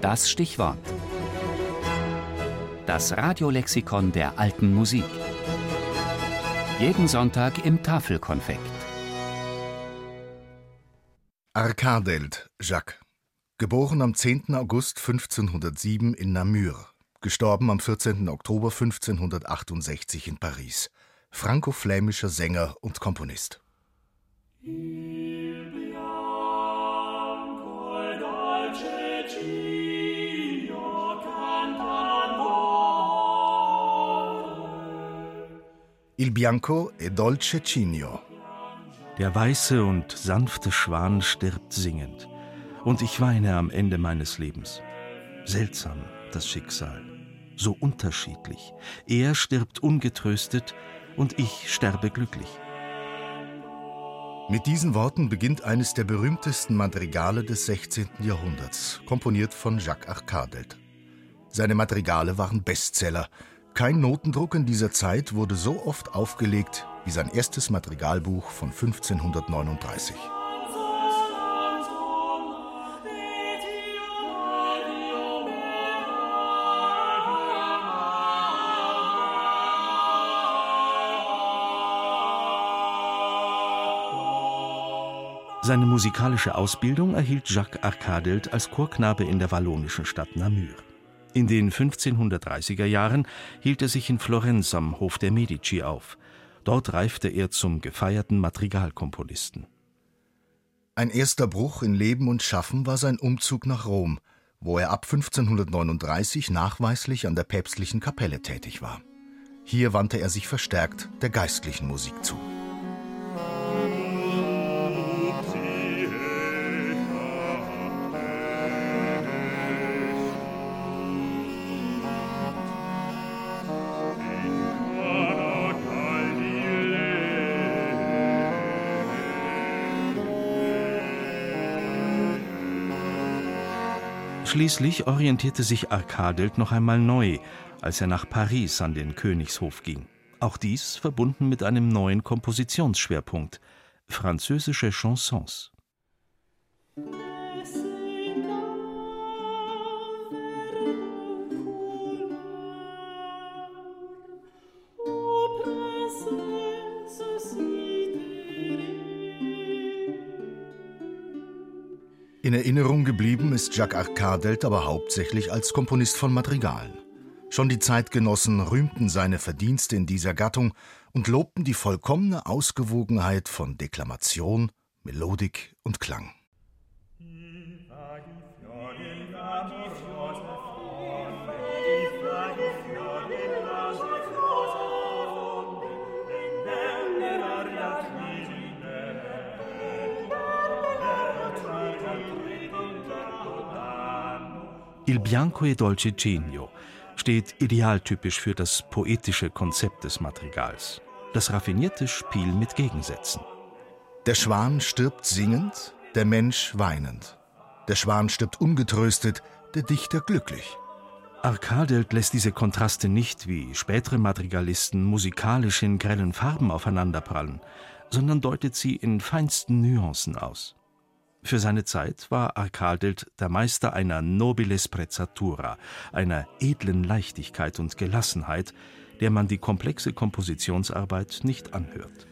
Das Stichwort. Das Radiolexikon der alten Musik. Jeden Sonntag im Tafelkonfekt. Arkadelt, Jacques. Geboren am 10. August 1507 in Namur. Gestorben am 14. Oktober 1568 in Paris. Franco-flämischer Sänger und Komponist. Il Bianco e Dolce Cigno. Der weiße und sanfte Schwan stirbt singend, und ich weine am Ende meines Lebens. Seltsam, das Schicksal, so unterschiedlich. Er stirbt ungetröstet, und ich sterbe glücklich. Mit diesen Worten beginnt eines der berühmtesten Madrigale des 16. Jahrhunderts, komponiert von Jacques Arcadelt. Seine Madrigale waren Bestseller, kein Notendruck in dieser Zeit wurde so oft aufgelegt wie sein erstes Madrigalbuch von 1539. Seine musikalische Ausbildung erhielt Jacques Arcadelt als Chorknabe in der wallonischen Stadt Namur. In den 1530er Jahren hielt er sich in Florenz am Hof der Medici auf. Dort reifte er zum gefeierten Madrigalkomponisten. Ein erster Bruch in Leben und Schaffen war sein Umzug nach Rom, wo er ab 1539 nachweislich an der päpstlichen Kapelle tätig war. Hier wandte er sich verstärkt der geistlichen Musik zu. Schließlich orientierte sich Arkadelt noch einmal neu, als er nach Paris an den Königshof ging. Auch dies verbunden mit einem neuen Kompositionsschwerpunkt: französische Chansons. In Erinnerung geblieben ist Jacques Arcadelt aber hauptsächlich als Komponist von Madrigalen. Schon die Zeitgenossen rühmten seine Verdienste in dieser Gattung und lobten die vollkommene Ausgewogenheit von Deklamation, Melodik und Klang. Il Bianco e Dolce Genio steht idealtypisch für das poetische Konzept des Madrigals, das raffinierte Spiel mit Gegensätzen. Der Schwan stirbt singend, der Mensch weinend. Der Schwan stirbt ungetröstet, der Dichter glücklich. Arkadelt lässt diese Kontraste nicht, wie spätere Madrigalisten, musikalisch in grellen Farben aufeinanderprallen, sondern deutet sie in feinsten Nuancen aus. Für seine Zeit war Arkadelt der Meister einer nobile sprezzatura, einer edlen Leichtigkeit und Gelassenheit, der man die komplexe Kompositionsarbeit nicht anhört.